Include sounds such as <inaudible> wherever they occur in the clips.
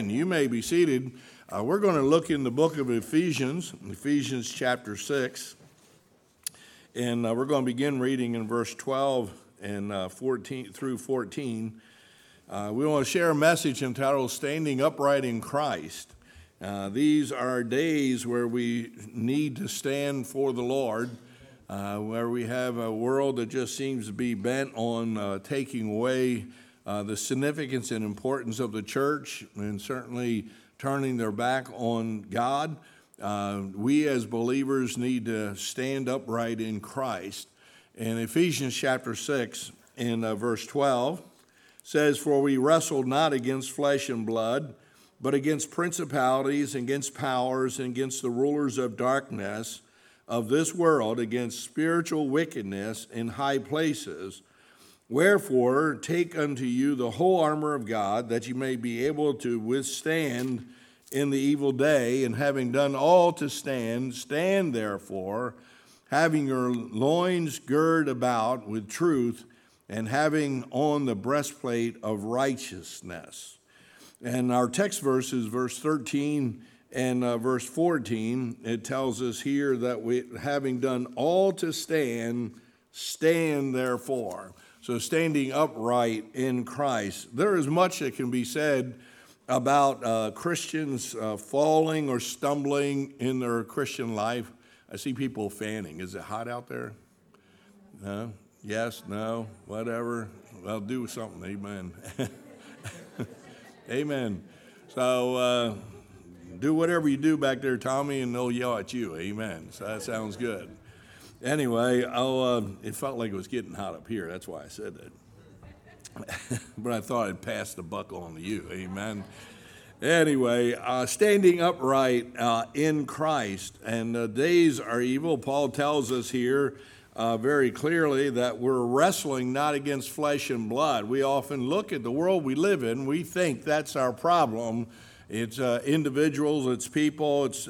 And you may be seated. Uh, we're going to look in the book of Ephesians, Ephesians chapter 6. And uh, we're going to begin reading in verse 12 and uh, 14 through 14. Uh, we want to share a message entitled Standing Upright in Christ. Uh, these are days where we need to stand for the Lord, uh, where we have a world that just seems to be bent on taking away uh, the significance and importance of the church, and certainly turning their back on God. Uh, we as believers need to stand upright in Christ. And Ephesians chapter 6 in uh, verse 12 says, For we wrestle not against flesh and blood, but against principalities, against powers, and against the rulers of darkness of this world, against spiritual wickedness in high places. Wherefore, take unto you the whole armor of God, that you may be able to withstand in the evil day, and having done all to stand, stand therefore, having your loins girded about with truth, and having on the breastplate of righteousness. And our text verse is verse 13 and uh, verse 14. It tells us here that we, having done all to stand, stand therefore. So, standing upright in Christ. There is much that can be said about uh, Christians uh, falling or stumbling in their Christian life. I see people fanning. Is it hot out there? No? Yes? No? Whatever? Well, do something. Amen. <laughs> Amen. So, uh, do whatever you do back there, Tommy, and they'll yell at you. Amen. So, that sounds good. Anyway, uh, it felt like it was getting hot up here. That's why I said that. <laughs> but I thought I'd pass the buck on to you. Amen. Anyway, uh, standing upright uh, in Christ, and the days are evil. Paul tells us here uh, very clearly that we're wrestling not against flesh and blood. We often look at the world we live in, we think that's our problem. It's uh, individuals, it's people, it's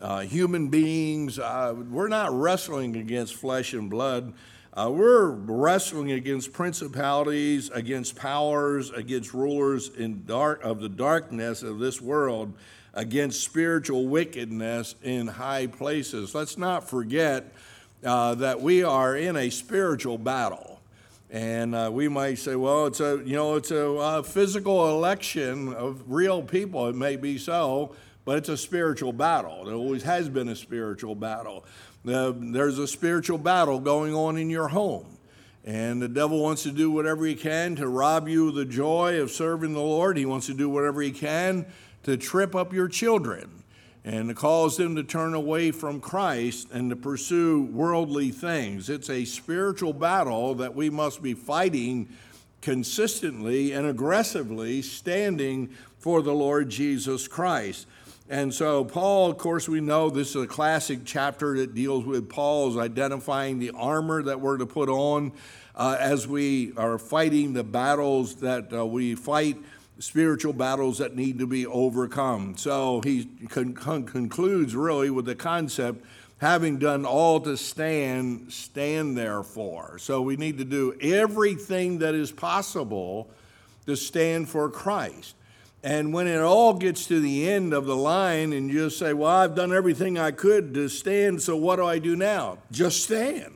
uh, human beings. Uh, we're not wrestling against flesh and blood. Uh, we're wrestling against principalities, against powers, against rulers in dark of the darkness of this world, against spiritual wickedness in high places. Let's not forget uh, that we are in a spiritual battle. And uh, we might say, well, it's a you know it's a uh, physical election of real people. It may be so, but it's a spiritual battle. It always has been a spiritual battle. Uh, there's a spiritual battle going on in your home. And the devil wants to do whatever he can to rob you of the joy of serving the Lord. He wants to do whatever he can to trip up your children and to cause them to turn away from Christ and to pursue worldly things. It's a spiritual battle that we must be fighting consistently and aggressively, standing for the Lord Jesus Christ. And so, Paul, of course, we know this is a classic chapter that deals with Paul's identifying the armor that we're to put on uh, as we are fighting the battles that uh, we fight, spiritual battles that need to be overcome. So, he con- con- concludes really with the concept having done all to stand, stand therefore. So, we need to do everything that is possible to stand for Christ. And when it all gets to the end of the line and you just say, Well, I've done everything I could to stand, so what do I do now? Just stand.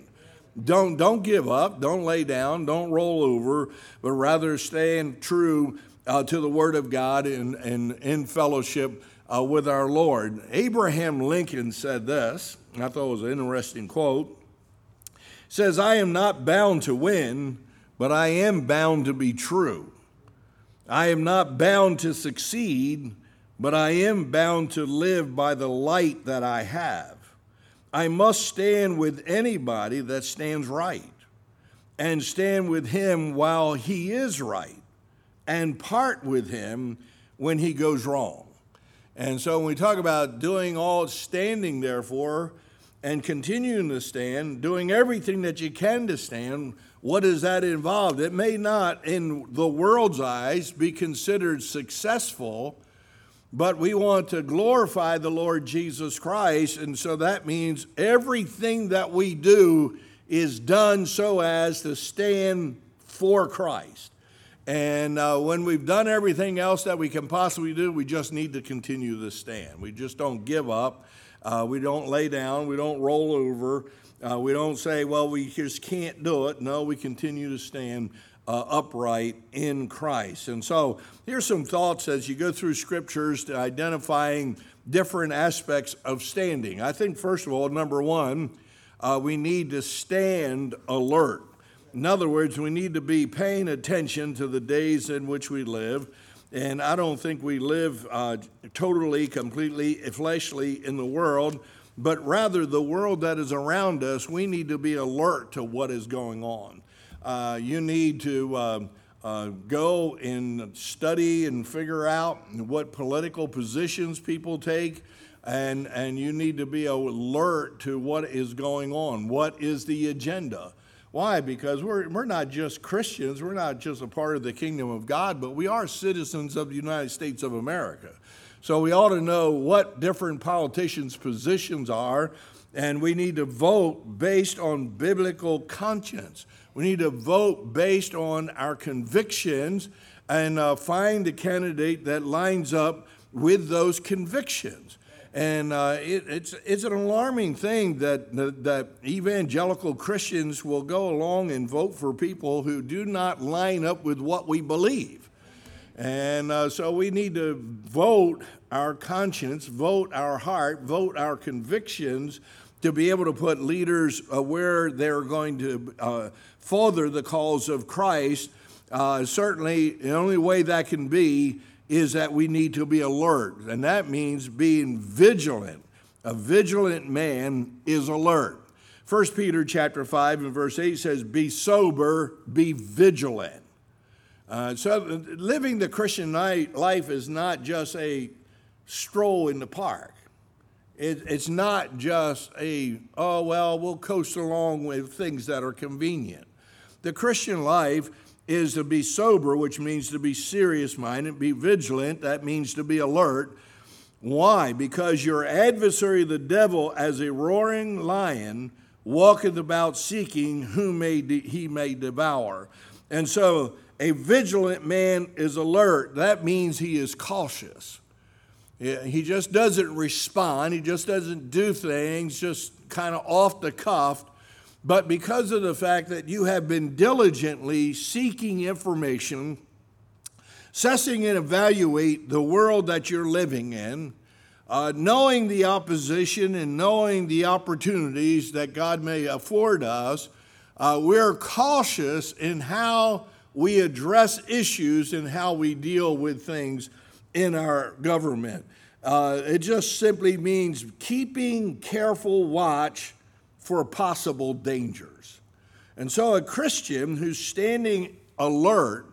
Don't, don't give up, don't lay down, don't roll over, but rather stand true uh, to the Word of God and, and in fellowship uh, with our Lord. Abraham Lincoln said this, and I thought it was an interesting quote. says, I am not bound to win, but I am bound to be true. I am not bound to succeed, but I am bound to live by the light that I have. I must stand with anybody that stands right and stand with him while he is right and part with him when he goes wrong. And so when we talk about doing all standing, therefore, and continuing to stand, doing everything that you can to stand, what does that involve? It may not, in the world's eyes, be considered successful, but we want to glorify the Lord Jesus Christ. And so that means everything that we do is done so as to stand for Christ. And uh, when we've done everything else that we can possibly do, we just need to continue to stand. We just don't give up. Uh, we don't lay down. We don't roll over. Uh, we don't say, well, we just can't do it. No, we continue to stand uh, upright in Christ. And so here's some thoughts as you go through scriptures to identifying different aspects of standing. I think, first of all, number one, uh, we need to stand alert. In other words, we need to be paying attention to the days in which we live. And I don't think we live uh, totally, completely fleshly in the world, but rather the world that is around us, we need to be alert to what is going on. Uh, you need to uh, uh, go and study and figure out what political positions people take and, and you need to be alert to what is going on. What is the agenda? Why? Because we're, we're not just Christians, we're not just a part of the kingdom of God, but we are citizens of the United States of America. So we ought to know what different politicians' positions are, and we need to vote based on biblical conscience. We need to vote based on our convictions and uh, find a candidate that lines up with those convictions. And uh, it, it's, it's an alarming thing that, that evangelical Christians will go along and vote for people who do not line up with what we believe. And uh, so we need to vote our conscience, vote our heart, vote our convictions to be able to put leaders uh, where they're going to uh, further the cause of Christ. Uh, certainly, the only way that can be is that we need to be alert, and that means being vigilant. A vigilant man is alert. 1 Peter chapter 5 and verse 8 says, Be sober, be vigilant. Uh, so living the Christian life is not just a stroll in the park. It, it's not just a, oh, well, we'll coast along with things that are convenient. The Christian life is to be sober, which means to be serious minded, be vigilant, that means to be alert. Why? Because your adversary, the devil, as a roaring lion, walketh about seeking whom may de- he may devour. And so a vigilant man is alert. That means he is cautious. He just doesn't respond, he just doesn't do things just kind of off the cuff but because of the fact that you have been diligently seeking information, assessing and evaluate the world that you're living in, uh, knowing the opposition and knowing the opportunities that God may afford us, uh, we're cautious in how we address issues and how we deal with things in our government. Uh, it just simply means keeping careful watch for possible dangers. And so, a Christian who's standing alert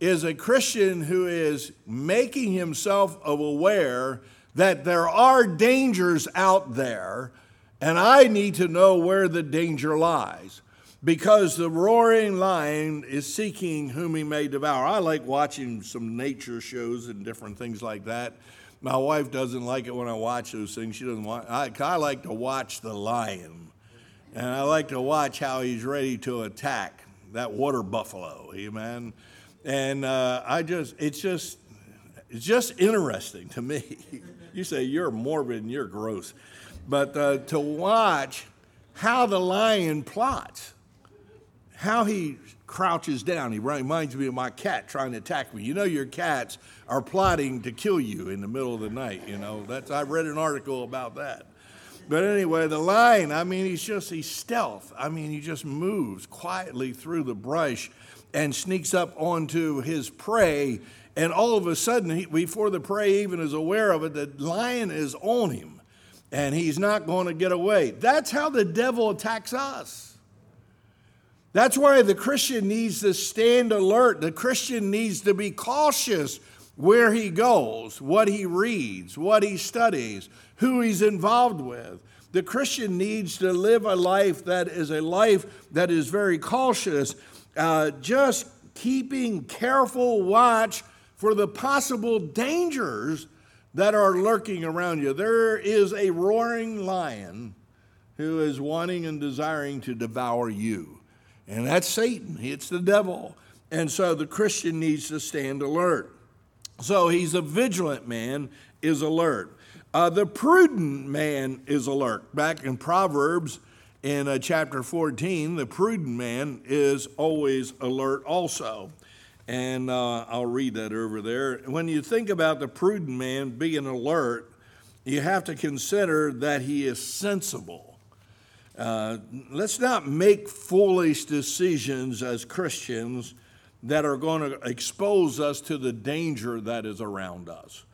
is a Christian who is making himself aware that there are dangers out there, and I need to know where the danger lies. Because the roaring lion is seeking whom he may devour. I like watching some nature shows and different things like that. My wife doesn't like it when I watch those things. She doesn't want. I, I like to watch the lion and I like to watch how he's ready to attack that water buffalo, amen. And uh, I just, it's just, it's just interesting to me. <laughs> you say you're morbid and you're gross, but uh, to watch how the lion plots, how he crouches down. He reminds me of my cat trying to attack me. You know, your cats are plotting to kill you in the middle of the night. You know, that's I read an article about that. But anyway, the lion, I mean, he's just, he's stealth. I mean, he just moves quietly through the brush and sneaks up onto his prey. And all of a sudden, he, before the prey even is aware of it, the lion is on him and he's not going to get away. That's how the devil attacks us. That's why the Christian needs to stand alert. The Christian needs to be cautious where he goes, what he reads, what he studies, who he's involved with. The Christian needs to live a life that is a life that is very cautious, uh, just keeping careful watch for the possible dangers that are lurking around you. There is a roaring lion who is wanting and desiring to devour you. And that's Satan, it's the devil. And so the Christian needs to stand alert. So he's a vigilant man, is alert. Uh, the prudent man is alert. Back in Proverbs, in uh, chapter 14, the prudent man is always alert also. And uh, I'll read that over there. When you think about the prudent man being alert, you have to consider that he is sensible. Let's not make foolish decisions as Christians that are going to expose us to the danger that is around us.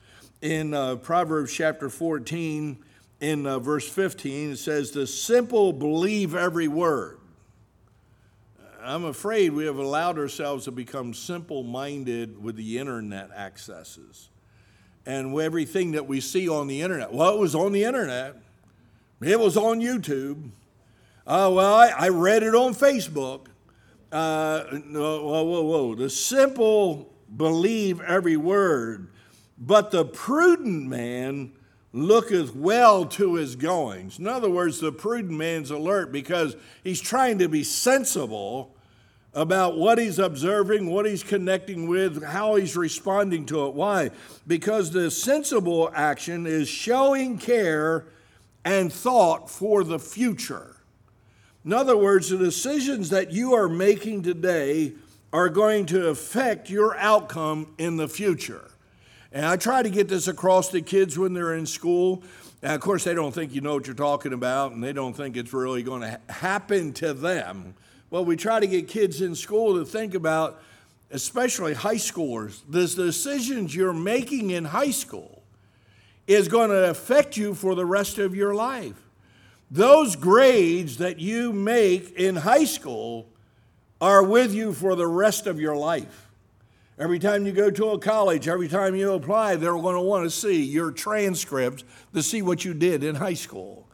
In uh, Proverbs chapter 14, in uh, verse 15, it says, The simple believe every word. I'm afraid we have allowed ourselves to become simple minded with the internet accesses and everything that we see on the internet. Well, it was on the internet, it was on YouTube. Uh, well, I, I read it on Facebook. Uh, whoa, whoa, whoa. The simple believe every word, but the prudent man looketh well to his goings. In other words, the prudent man's alert because he's trying to be sensible about what he's observing, what he's connecting with, how he's responding to it. Why? Because the sensible action is showing care and thought for the future. In other words, the decisions that you are making today are going to affect your outcome in the future. And I try to get this across to kids when they're in school. of course, they don't think you know what you're talking about, and they don't think it's really going to happen to them. Well, we try to get kids in school to think about, especially high schoolers, the decisions you're making in high school is going to affect you for the rest of your life. Those grades that you make in high school are with you for the rest of your life. Every time you go to a college, every time you apply, they're going to want to see your transcripts to see what you did in high school.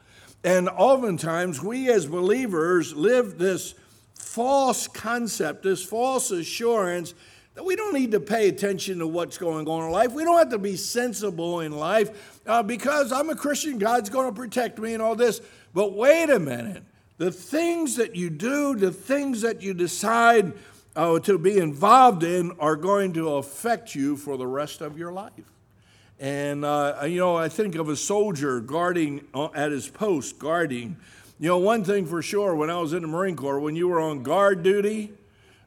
And oftentimes, we as believers live this false concept, this false assurance that we don't need to pay attention to what's going on in life. We don't have to be sensible in life uh, because I'm a Christian, God's going to protect me and all this. But wait a minute. The things that you do, the things that you decide, uh, to be involved in are going to affect you for the rest of your life. And, uh, you know, I think of a soldier guarding uh, at his post, guarding. You know, one thing for sure, when I was in the Marine Corps, when you were on guard duty,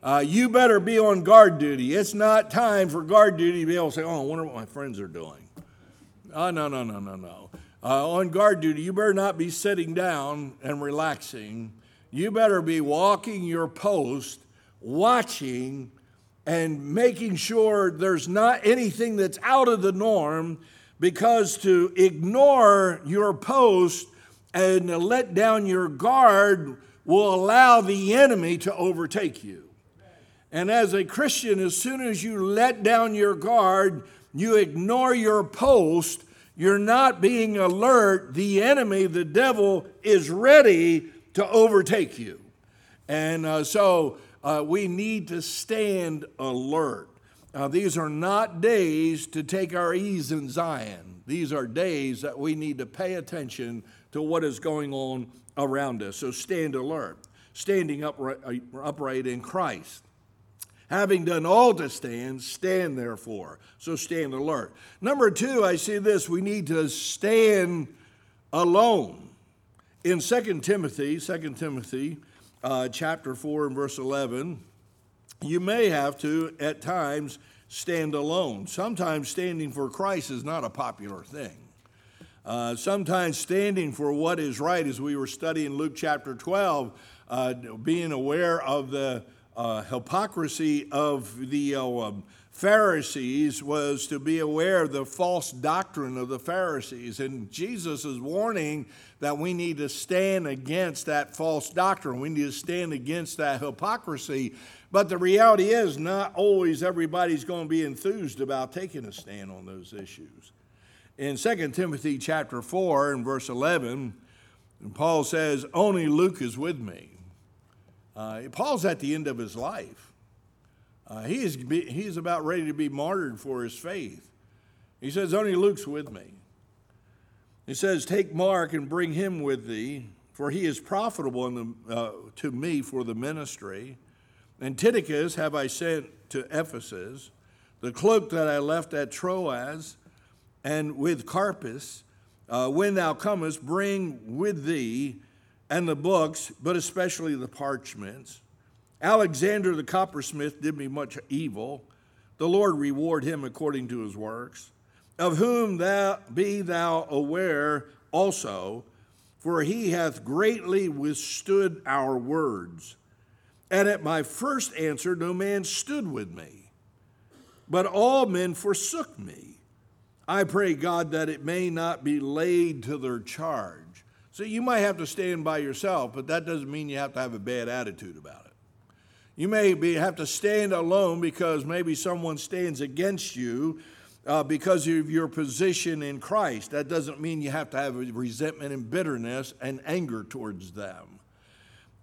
uh, you better be on guard duty. It's not time for guard duty to be able to say, oh, I wonder what my friends are doing. Oh, no, no, no, no, no. Uh, on guard duty, you better not be sitting down and relaxing. You better be walking your post watching and making sure there's not anything that's out of the norm because to ignore your post and let down your guard will allow the enemy to overtake you. And as a Christian, as soon as you let down your guard, you ignore your post, you're not being alert. The enemy, the devil, is ready to overtake you. And uh, so uh, we need to stand alert. Uh, these are not days to take our ease in Zion. These are days that we need to pay attention to what is going on around us. So stand alert, standing upright, uh, upright in Christ. Having done all to stand, stand therefore. So stand alert. Number two, I see this we need to stand alone. In 2 Timothy, 2 Timothy uh, chapter 4 and verse 11, you may have to, at times, stand alone. Sometimes standing for Christ is not a popular thing. Uh, sometimes standing for what is right, as we were studying Luke chapter 12, uh, being aware of the uh, hypocrisy of the uh, um, Pharisees was to be aware of the false doctrine of the Pharisees. And Jesus is warning that we need to stand against that false doctrine. We need to stand against that hypocrisy. But the reality is, not always everybody's going to be enthused about taking a stand on those issues. In 2 Timothy chapter 4 and verse 11, Paul says, Only Luke is with me. Uh, Paul's at the end of his life. Uh, he, is, he is about ready to be martyred for his faith. He says, Only Luke's with me. He says, Take Mark and bring him with thee, for he is profitable the, uh, to me for the ministry. And Tychicus have I sent to Ephesus, the cloak that I left at Troas, and with Carpus, uh, when thou comest, bring with thee and the books, but especially the parchments. Alexander the coppersmith did me much evil. The Lord reward him according to his works, of whom thou be thou aware also, for he hath greatly withstood our words. And at my first answer, no man stood with me, but all men forsook me. I pray God that it may not be laid to their charge. So you might have to stand by yourself, but that doesn't mean you have to have a bad attitude about it. You may be, have to stand alone because maybe someone stands against you uh, because of your position in Christ. That doesn't mean you have to have resentment and bitterness and anger towards them.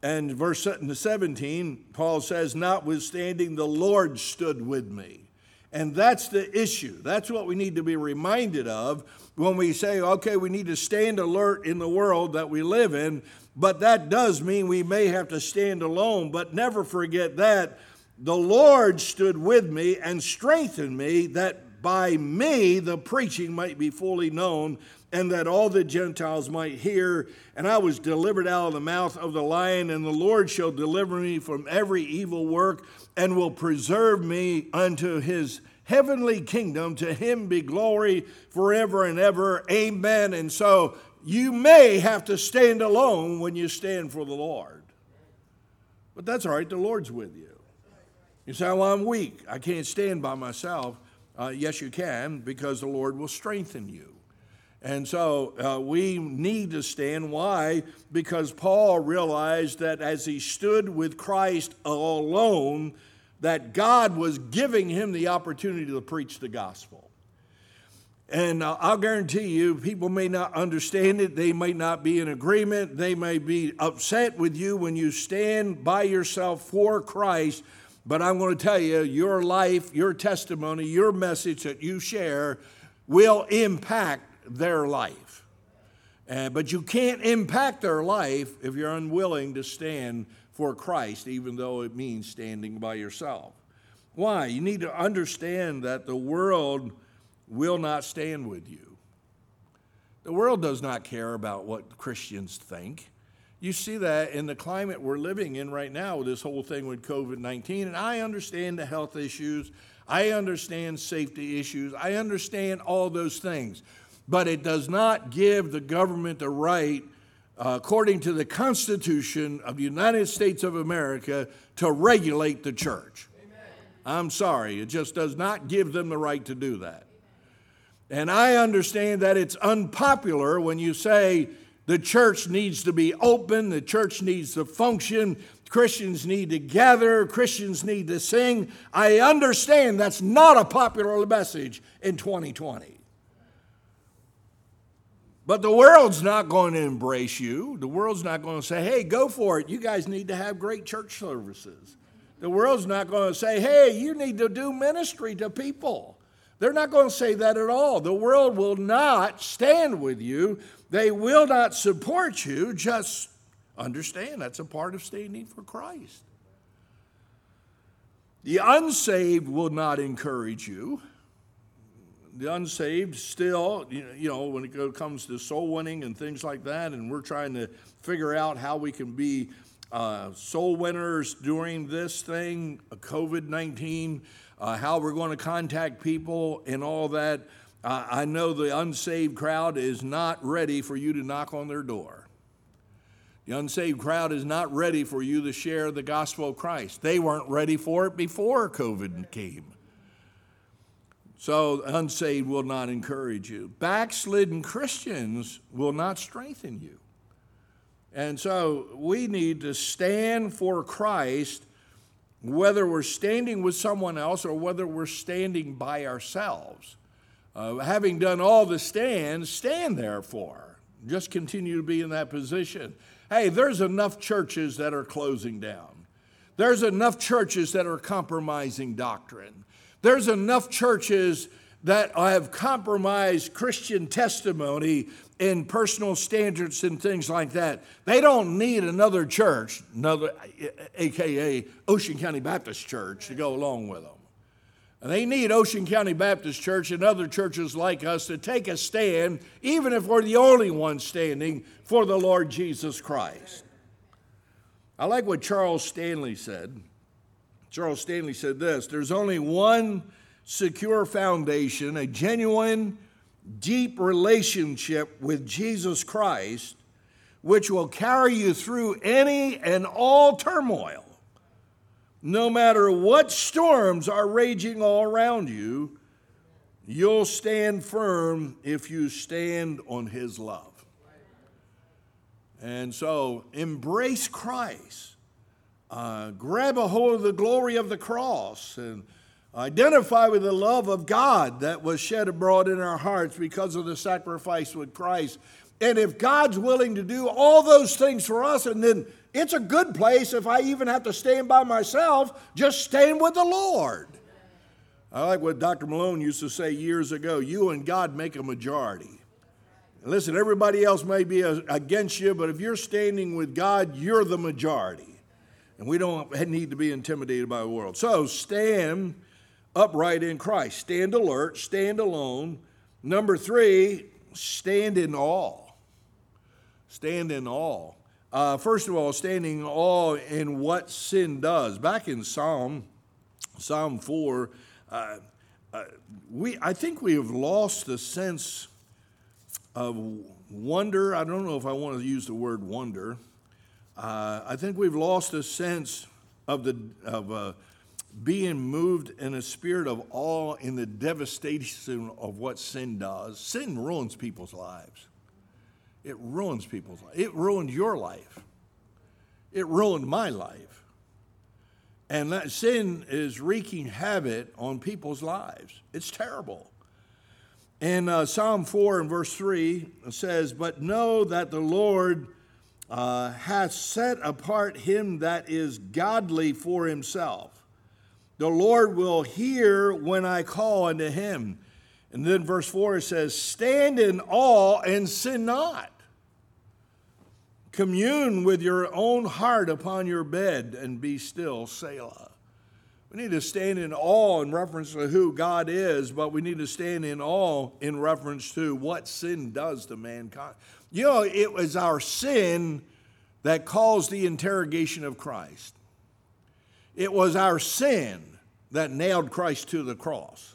And verse 17, Paul says, Notwithstanding, the Lord stood with me. And that's the issue. That's what we need to be reminded of when we say, okay, we need to stand alert in the world that we live in. But that does mean we may have to stand alone. But never forget that the Lord stood with me and strengthened me that by me the preaching might be fully known and that all the Gentiles might hear. And I was delivered out of the mouth of the lion, and the Lord shall deliver me from every evil work and will preserve me unto his heavenly kingdom. To him be glory forever and ever. Amen. And so you may have to stand alone when you stand for the Lord. But that's all right, the Lord's with you. You say, Well, I'm weak. I can't stand by myself. Uh, yes, you can, because the Lord will strengthen you. And so uh, we need to stand. Why? Because Paul realized that as he stood with Christ alone, that God was giving him the opportunity to preach the gospel. And uh, I'll guarantee you, people may not understand it. They may not be in agreement. They may be upset with you when you stand by yourself for Christ. But I'm going to tell you, your life, your testimony, your message that you share will impact their life. Uh, but you can't impact their life if you're unwilling to stand for Christ, even though it means standing by yourself. Why? You need to understand that the world will not stand with you. The world does not care about what Christians think. You see that in the climate we're living in right now with this whole thing with COVID 19. And I understand the health issues, I understand safety issues, I understand all those things but it does not give the government the right, uh, according to the Constitution of the United States of America, to regulate the church. Amen. I'm sorry, it just does not give them the right to do that. And I understand that it's unpopular when you say the church needs to be open, the church needs to function, Christians need to gather, Christians need to sing. I understand that's not a popular message in 2020. But the world's not going to embrace you. The world's not going to say, hey, go for it. You guys need to have great church services. The world's not going to say, hey, you need to do ministry to people. They're not going to say that at all. The world will not stand with you, they will not support you. Just understand that's a part of standing for Christ. The unsaved will not encourage you the unsaved still, you know, when it comes to soul winning and things like that, and we're trying to figure out how we can be uh, soul winners during this thing, uh, COVID 19, uh, how we're going to contact people and all that. Uh, I know the unsaved crowd is not ready for you to knock on their door. The unsaved crowd is not ready for you to share the gospel of Christ. They weren't ready for it before COVID came. So, unsaved will not encourage you. Backslidden Christians will not strengthen you. And so, we need to stand for Christ, whether we're standing with someone else or whether we're standing by ourselves. Uh, having done all the stands, stand therefore. Just continue to be in that position. Hey, there's enough churches that are closing down. There's enough churches that are compromising doctrine. There's enough churches that have compromised Christian testimony and personal standards and things like that. They don't need another church, another aka Ocean County Baptist Church to go along with them. And they need Ocean County Baptist Church and other churches like us to take a stand, even if we're the only ones standing for the Lord Jesus Christ. I like what Charles Stanley said. Charles Stanley said this There's only one secure foundation, a genuine, deep relationship with Jesus Christ, which will carry you through any and all turmoil no matter what storms are raging all around you, you'll stand firm if you stand on His love. And so embrace Christ. Uh, grab a hold of the glory of the cross and identify with the love of God that was shed abroad in our hearts because of the sacrifice with Christ. And if God's willing to do all those things for us and then it's a good place if I even have to stand by myself, just stand with the Lord. I like what Dr. Malone used to say years ago you and God make a majority. Listen, everybody else may be against you, but if you're standing with God, you're the majority. And we don't need to be intimidated by the world. So stand upright in Christ, stand alert, stand alone. Number three, stand in awe. Stand in awe. Uh, first of all, standing awe in what sin does. Back in Psalm, Psalm 4, uh, uh, we, I think we have lost the sense of wonder. I don't know if I want to use the word wonder. Uh, I think we've lost a sense of, the, of uh, being moved in a spirit of awe in the devastation of what sin does. Sin ruins people's lives. It ruins people's life. It ruined your life. It ruined my life. And that sin is wreaking havoc on people's lives. It's terrible. In uh, Psalm 4 and verse 3, it says, But know that the Lord uh, hath set apart him that is godly for himself. The Lord will hear when I call unto him. And then verse 4 it says, Stand in awe and sin not. Commune with your own heart upon your bed and be still, Selah. We need to stand in awe in reference to who God is, but we need to stand in awe in reference to what sin does to mankind. You know, it was our sin that caused the interrogation of Christ. It was our sin that nailed Christ to the cross.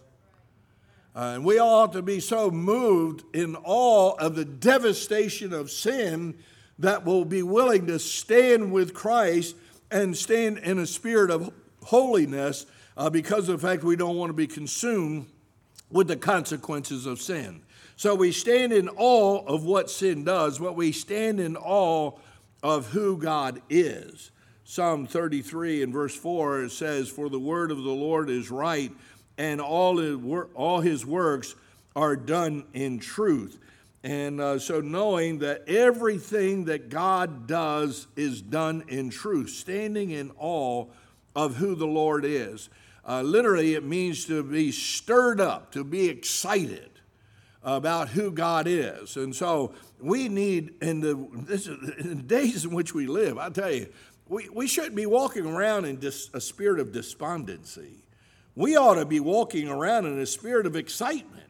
Uh, and we all ought to be so moved in awe of the devastation of sin that we'll be willing to stand with Christ and stand in a spirit of holiness uh, because of the fact we don't want to be consumed with the consequences of sin. So we stand in awe of what sin does, but we stand in awe of who God is. Psalm 33 and verse 4 it says, For the word of the Lord is right, and all his, all his works are done in truth. And uh, so, knowing that everything that God does is done in truth, standing in awe of who the Lord is. Uh, literally, it means to be stirred up, to be excited about who God is. And so, we need, in the, this, in days in which we live, I tell you, we, we shouldn't be walking around in dis, a spirit of despondency. We ought to be walking around in a spirit of excitement.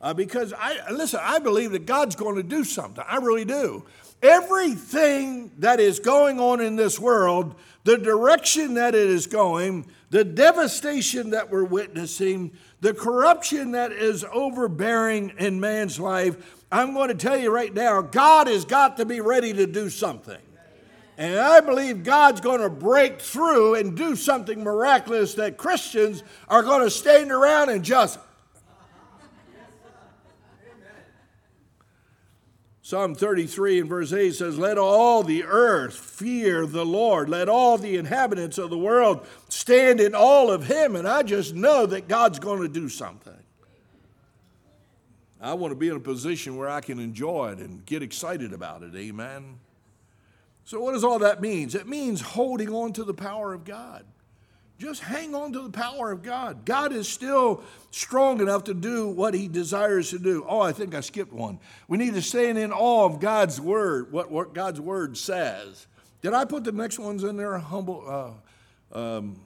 Uh, because I listen, I believe that God's going to do something. I really do. Everything that is going on in this world, the direction that it is going, the devastation that we're witnessing, the corruption that is overbearing in man's life, I'm going to tell you right now, God has got to be ready to do something. And I believe God's going to break through and do something miraculous that Christians are going to stand around and just Psalm 33 and verse 8 says, Let all the earth fear the Lord. Let all the inhabitants of the world stand in awe of him. And I just know that God's going to do something. I want to be in a position where I can enjoy it and get excited about it. Amen. So, what does all that mean? It means holding on to the power of God. Just hang on to the power of God. God is still strong enough to do what He desires to do. Oh, I think I skipped one. We need to stand in awe of God's word, what, what God's word says. Did I put the next ones in there? Humble, uh, um,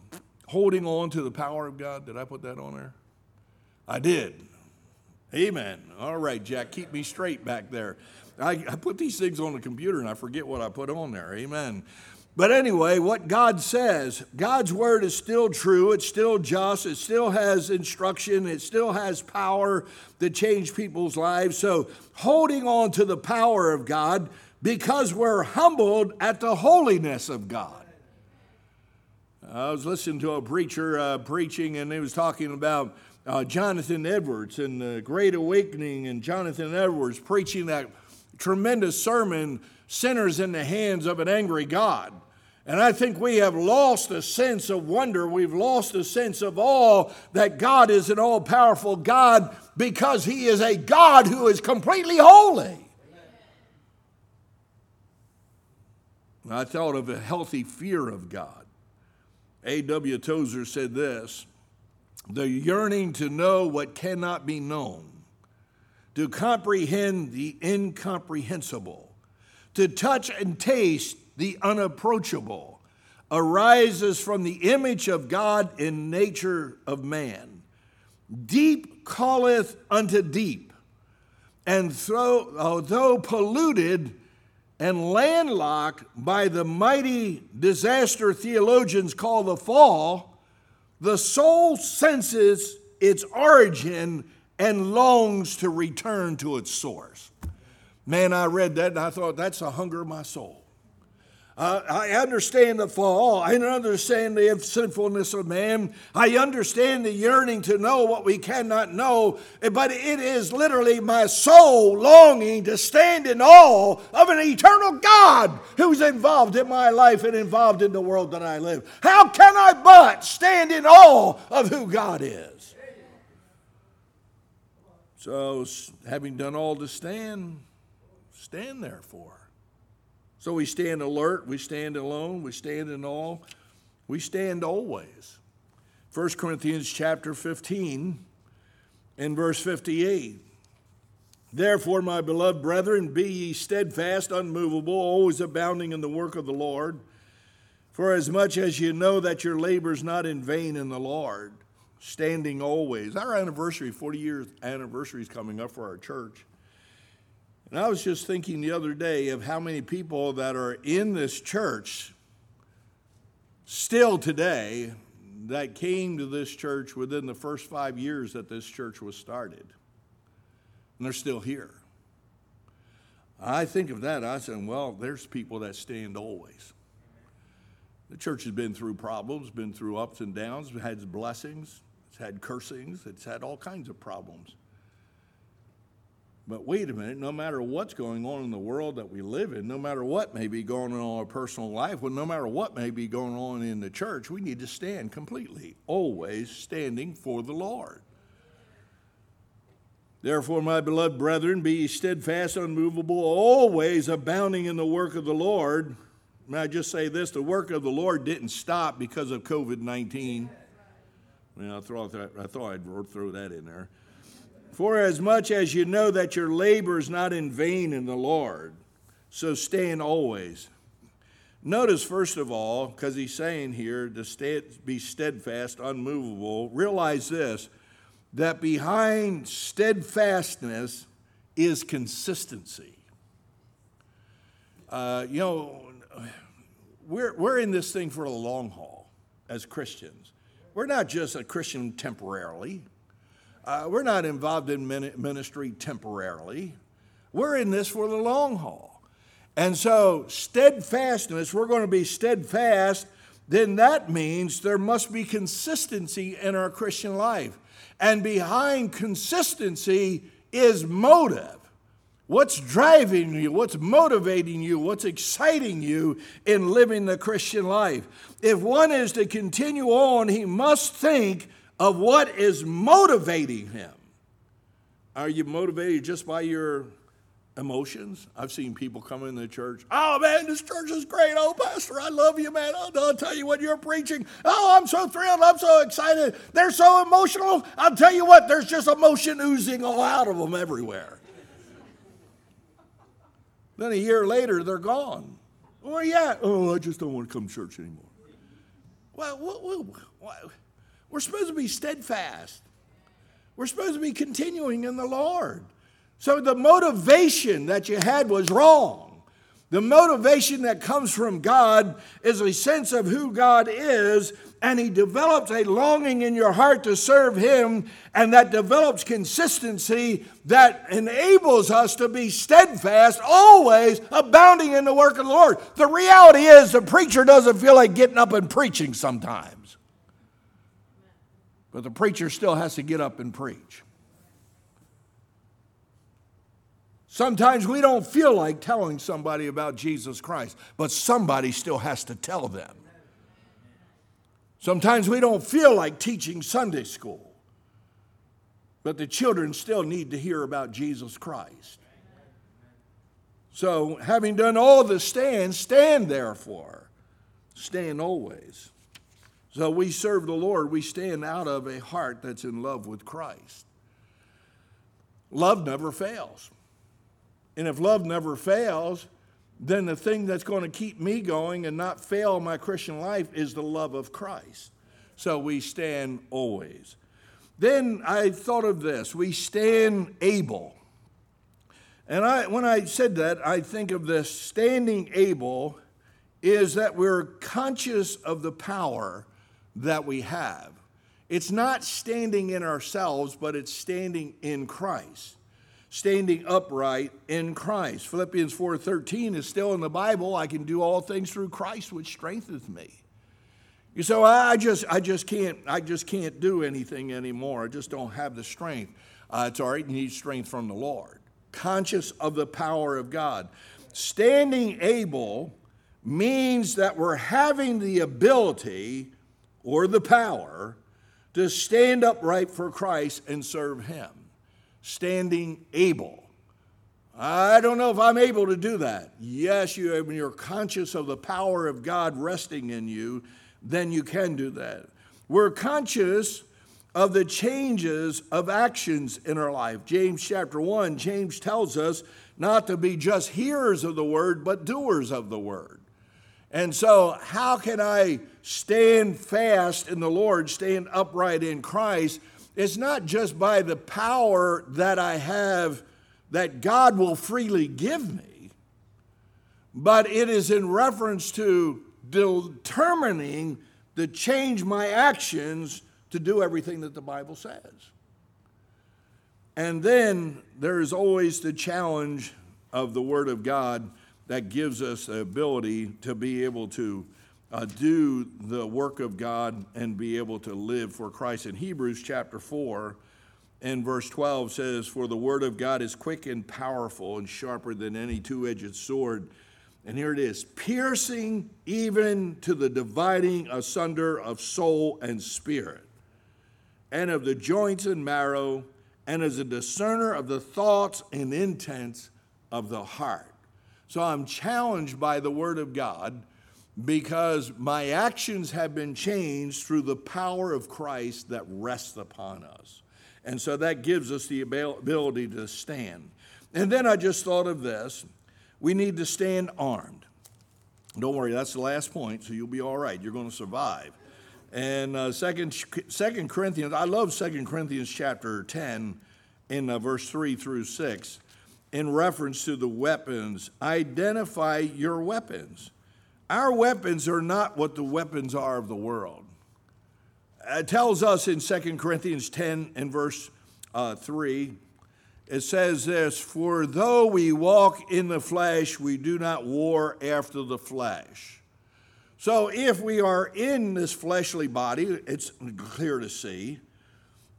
holding on to the power of God. Did I put that on there? I did. Amen. All right, Jack, keep me straight back there. I, I put these things on the computer and I forget what I put on there. Amen. But anyway, what God says, God's word is still true, it's still just, it still has instruction, it still has power to change people's lives. So, holding on to the power of God because we're humbled at the holiness of God. I was listening to a preacher uh, preaching, and he was talking about uh, Jonathan Edwards and the Great Awakening, and Jonathan Edwards preaching that tremendous sermon, Sinners in the Hands of an Angry God. And I think we have lost a sense of wonder. We've lost a sense of awe that God is an all powerful God because He is a God who is completely holy. I thought of a healthy fear of God. A.W. Tozer said this the yearning to know what cannot be known, to comprehend the incomprehensible, to touch and taste the unapproachable, arises from the image of God in nature of man. Deep calleth unto deep, and though, polluted and landlocked by the mighty disaster theologians call the fall, the soul senses its origin and longs to return to its source. Man, I read that and I thought, that's the hunger of my soul. Uh, I understand the fall. I understand the sinfulness of man. I understand the yearning to know what we cannot know. But it is literally my soul longing to stand in awe of an eternal God who's involved in my life and involved in the world that I live. How can I but stand in awe of who God is? So, having done all to stand, stand therefore. So we stand alert, we stand alone, we stand in awe, we stand always. 1 Corinthians chapter 15 and verse 58. Therefore, my beloved brethren, be ye steadfast, unmovable, always abounding in the work of the Lord. For as much as you know that your labor is not in vain in the Lord, standing always. Our anniversary, 40 years anniversary is coming up for our church. And I was just thinking the other day of how many people that are in this church still today that came to this church within the first five years that this church was started. And they're still here. I think of that, I said, well, there's people that stand always. The church has been through problems, been through ups and downs, had blessings, it's had cursings, it's had all kinds of problems. But wait a minute, no matter what's going on in the world that we live in, no matter what may be going on in our personal life, well, no matter what may be going on in the church, we need to stand completely, always standing for the Lord. Therefore, my beloved brethren, be ye steadfast, unmovable, always abounding in the work of the Lord. May I just say this the work of the Lord didn't stop because of COVID 19. I, I thought I'd throw that in there. For as much as you know that your labor is not in vain in the Lord, so stand always. Notice, first of all, because he's saying here to stay, be steadfast, unmovable, realize this that behind steadfastness is consistency. Uh, you know, we're, we're in this thing for a long haul as Christians. We're not just a Christian temporarily. Uh, we're not involved in ministry temporarily. We're in this for the long haul. And so, steadfastness, we're going to be steadfast, then that means there must be consistency in our Christian life. And behind consistency is motive. What's driving you? What's motivating you? What's exciting you in living the Christian life? If one is to continue on, he must think of what is motivating him. Are you motivated just by your emotions. I've seen people come into the church. Oh man, this church is great. Oh, pastor, I love you, man. Oh, I'll tell you what you're preaching. Oh, I'm so thrilled. I'm so excited. They're so emotional. I'll tell you what. There's just emotion oozing all out of them everywhere. then a year later, they're gone. Where are you at? Oh, I just don't want to come to church anymore. Well, we're supposed to be steadfast. We're supposed to be continuing in the Lord. So the motivation that you had was wrong. The motivation that comes from God is a sense of who God is, and He develops a longing in your heart to serve Him, and that develops consistency that enables us to be steadfast, always abounding in the work of the Lord. The reality is, the preacher doesn't feel like getting up and preaching sometimes, but the preacher still has to get up and preach. Sometimes we don't feel like telling somebody about Jesus Christ, but somebody still has to tell them. Sometimes we don't feel like teaching Sunday school, but the children still need to hear about Jesus Christ. So, having done all the stand, stand therefore. Stand always. So, we serve the Lord, we stand out of a heart that's in love with Christ. Love never fails. And if love never fails, then the thing that's going to keep me going and not fail my Christian life is the love of Christ. So we stand always. Then I thought of this we stand able. And I, when I said that, I think of this standing able is that we're conscious of the power that we have. It's not standing in ourselves, but it's standing in Christ standing upright in Christ. Philippians 4:13 is still in the Bible. I can do all things through Christ which strengthens me. You say, well, I just, I just can't, I just can't do anything anymore. I just don't have the strength. Uh, it's all right. You need strength from the Lord. Conscious of the power of God. Standing able means that we're having the ability or the power to stand upright for Christ and serve Him standing able. I don't know if I'm able to do that. Yes, you, when you're conscious of the power of God resting in you, then you can do that. We're conscious of the changes of actions in our life. James chapter 1, James tells us not to be just hearers of the word, but doers of the word. And so, how can I stand fast in the Lord, stand upright in Christ? It's not just by the power that I have that God will freely give me, but it is in reference to determining to change my actions to do everything that the Bible says. And then there is always the challenge of the Word of God that gives us the ability to be able to uh, do the work of God and be able to live for Christ. In Hebrews chapter 4 and verse 12 says, For the word of God is quick and powerful and sharper than any two edged sword. And here it is piercing even to the dividing asunder of soul and spirit, and of the joints and marrow, and as a discerner of the thoughts and intents of the heart. So I'm challenged by the word of God because my actions have been changed through the power of Christ that rests upon us. And so that gives us the ability to stand. And then I just thought of this we need to stand armed. Don't worry, that's the last point, so you'll be all right. You're going to survive. And uh, second, second Corinthians, I love Second Corinthians chapter 10 in uh, verse 3 through 6 in reference to the weapons. Identify your weapons. Our weapons are not what the weapons are of the world. It tells us in 2 Corinthians 10 and verse uh, 3, it says this For though we walk in the flesh, we do not war after the flesh. So if we are in this fleshly body, it's clear to see.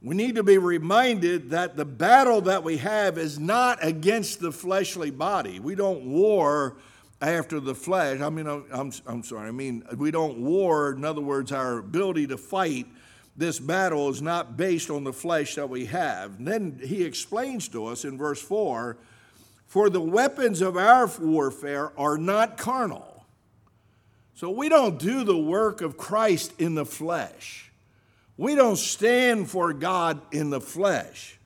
We need to be reminded that the battle that we have is not against the fleshly body. We don't war after the flesh. I mean, I'm, I'm sorry, I mean, we don't war. In other words, our ability to fight this battle is not based on the flesh that we have. And then he explains to us in verse 4 For the weapons of our warfare are not carnal. So we don't do the work of Christ in the flesh. We don't stand for God in the flesh.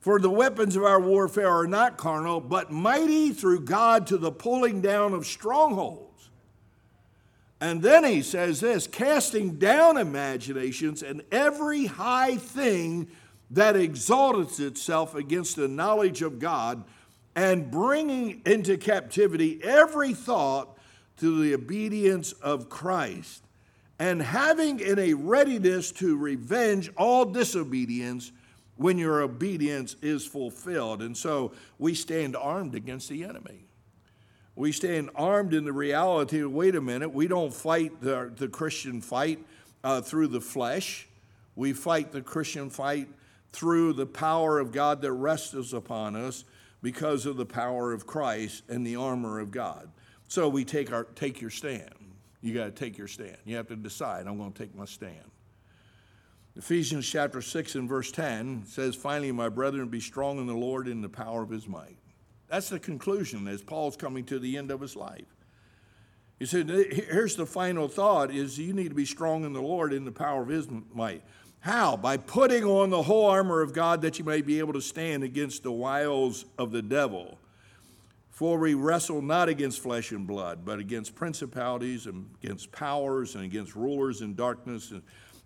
For the weapons of our warfare are not carnal, but mighty through God to the pulling down of strongholds. And then he says this casting down imaginations and every high thing that exalteth itself against the knowledge of God, and bringing into captivity every thought to the obedience of Christ, and having in a readiness to revenge all disobedience when your obedience is fulfilled. And so we stand armed against the enemy. We stand armed in the reality of wait a minute, we don't fight the, the Christian fight uh, through the flesh. We fight the Christian fight through the power of God that rests upon us because of the power of Christ and the armor of God. So we take, our, take your stand. You got to take your stand. You have to decide, I'm going to take my stand. Ephesians chapter 6 and verse 10 says, Finally, my brethren, be strong in the Lord in the power of his might. That's the conclusion as Paul's coming to the end of his life. He said, here's the final thought is you need to be strong in the Lord in the power of his might. How? By putting on the whole armor of God that you may be able to stand against the wiles of the devil. For we wrestle not against flesh and blood, but against principalities and against powers and against rulers in darkness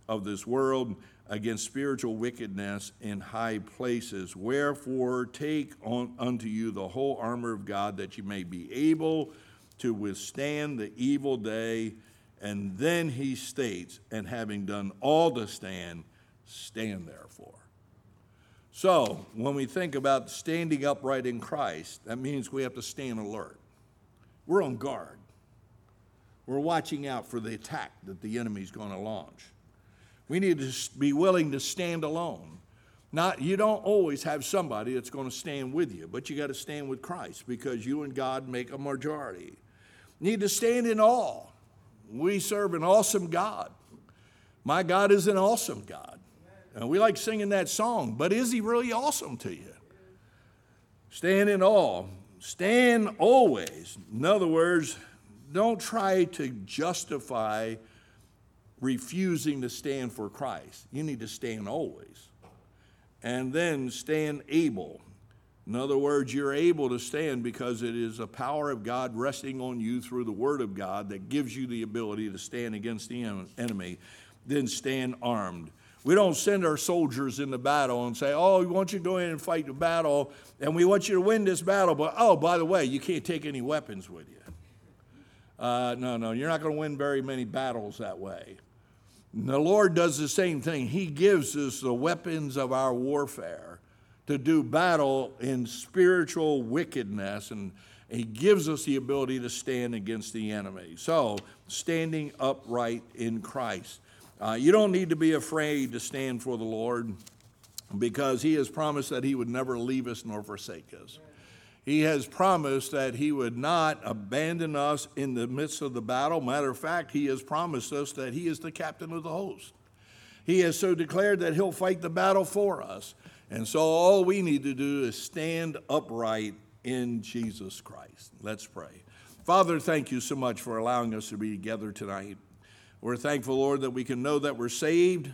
of this world against spiritual wickedness in high places. Wherefore, take on unto you the whole armor of God that you may be able to withstand the evil day. And then he states, and having done all to stand, stand therefore. So, when we think about standing upright in Christ, that means we have to stand alert. We're on guard. We're watching out for the attack that the enemy's going to launch. We need to be willing to stand alone. Not, you don't always have somebody that's going to stand with you, but you got to stand with Christ because you and God make a majority. Need to stand in awe. We serve an awesome God. My God is an awesome God. And we like singing that song, but is he really awesome to you? Stand in awe. Stand always. In other words, don't try to justify refusing to stand for Christ. You need to stand always. And then stand able. In other words, you're able to stand because it is a power of God resting on you through the Word of God that gives you the ability to stand against the enemy. Then stand armed. We don't send our soldiers into battle and say, Oh, we want you to go in and fight the battle, and we want you to win this battle, but oh, by the way, you can't take any weapons with you. Uh, no, no, you're not going to win very many battles that way. The Lord does the same thing. He gives us the weapons of our warfare to do battle in spiritual wickedness, and He gives us the ability to stand against the enemy. So, standing upright in Christ. Uh, you don't need to be afraid to stand for the Lord because He has promised that He would never leave us nor forsake us. He has promised that He would not abandon us in the midst of the battle. Matter of fact, He has promised us that He is the captain of the host. He has so declared that He'll fight the battle for us. And so all we need to do is stand upright in Jesus Christ. Let's pray. Father, thank you so much for allowing us to be together tonight. We're thankful, Lord, that we can know that we're saved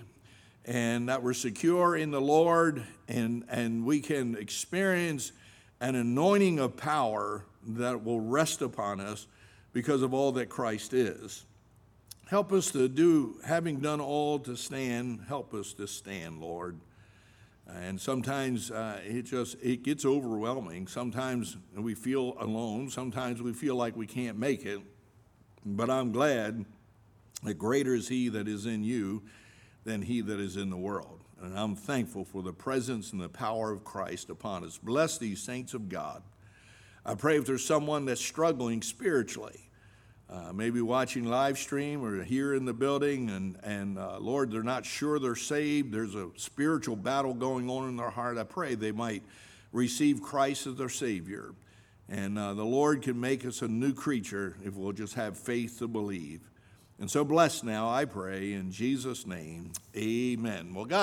and that we're secure in the Lord and, and we can experience an anointing of power that will rest upon us because of all that Christ is. Help us to do, having done all to stand, help us to stand, Lord. And sometimes uh, it just it gets overwhelming. Sometimes we feel alone. Sometimes we feel like we can't make it. But I'm glad that greater is He that is in you than He that is in the world. And I'm thankful for the presence and the power of Christ upon us. Bless these saints of God. I pray if there's someone that's struggling spiritually, uh, maybe watching live stream or here in the building, and, and uh, Lord, they're not sure they're saved. There's a spiritual battle going on in their heart. I pray they might receive Christ as their Savior. And uh, the Lord can make us a new creature if we'll just have faith to believe. And so bless now, I pray, in Jesus' name. Amen. Well, God.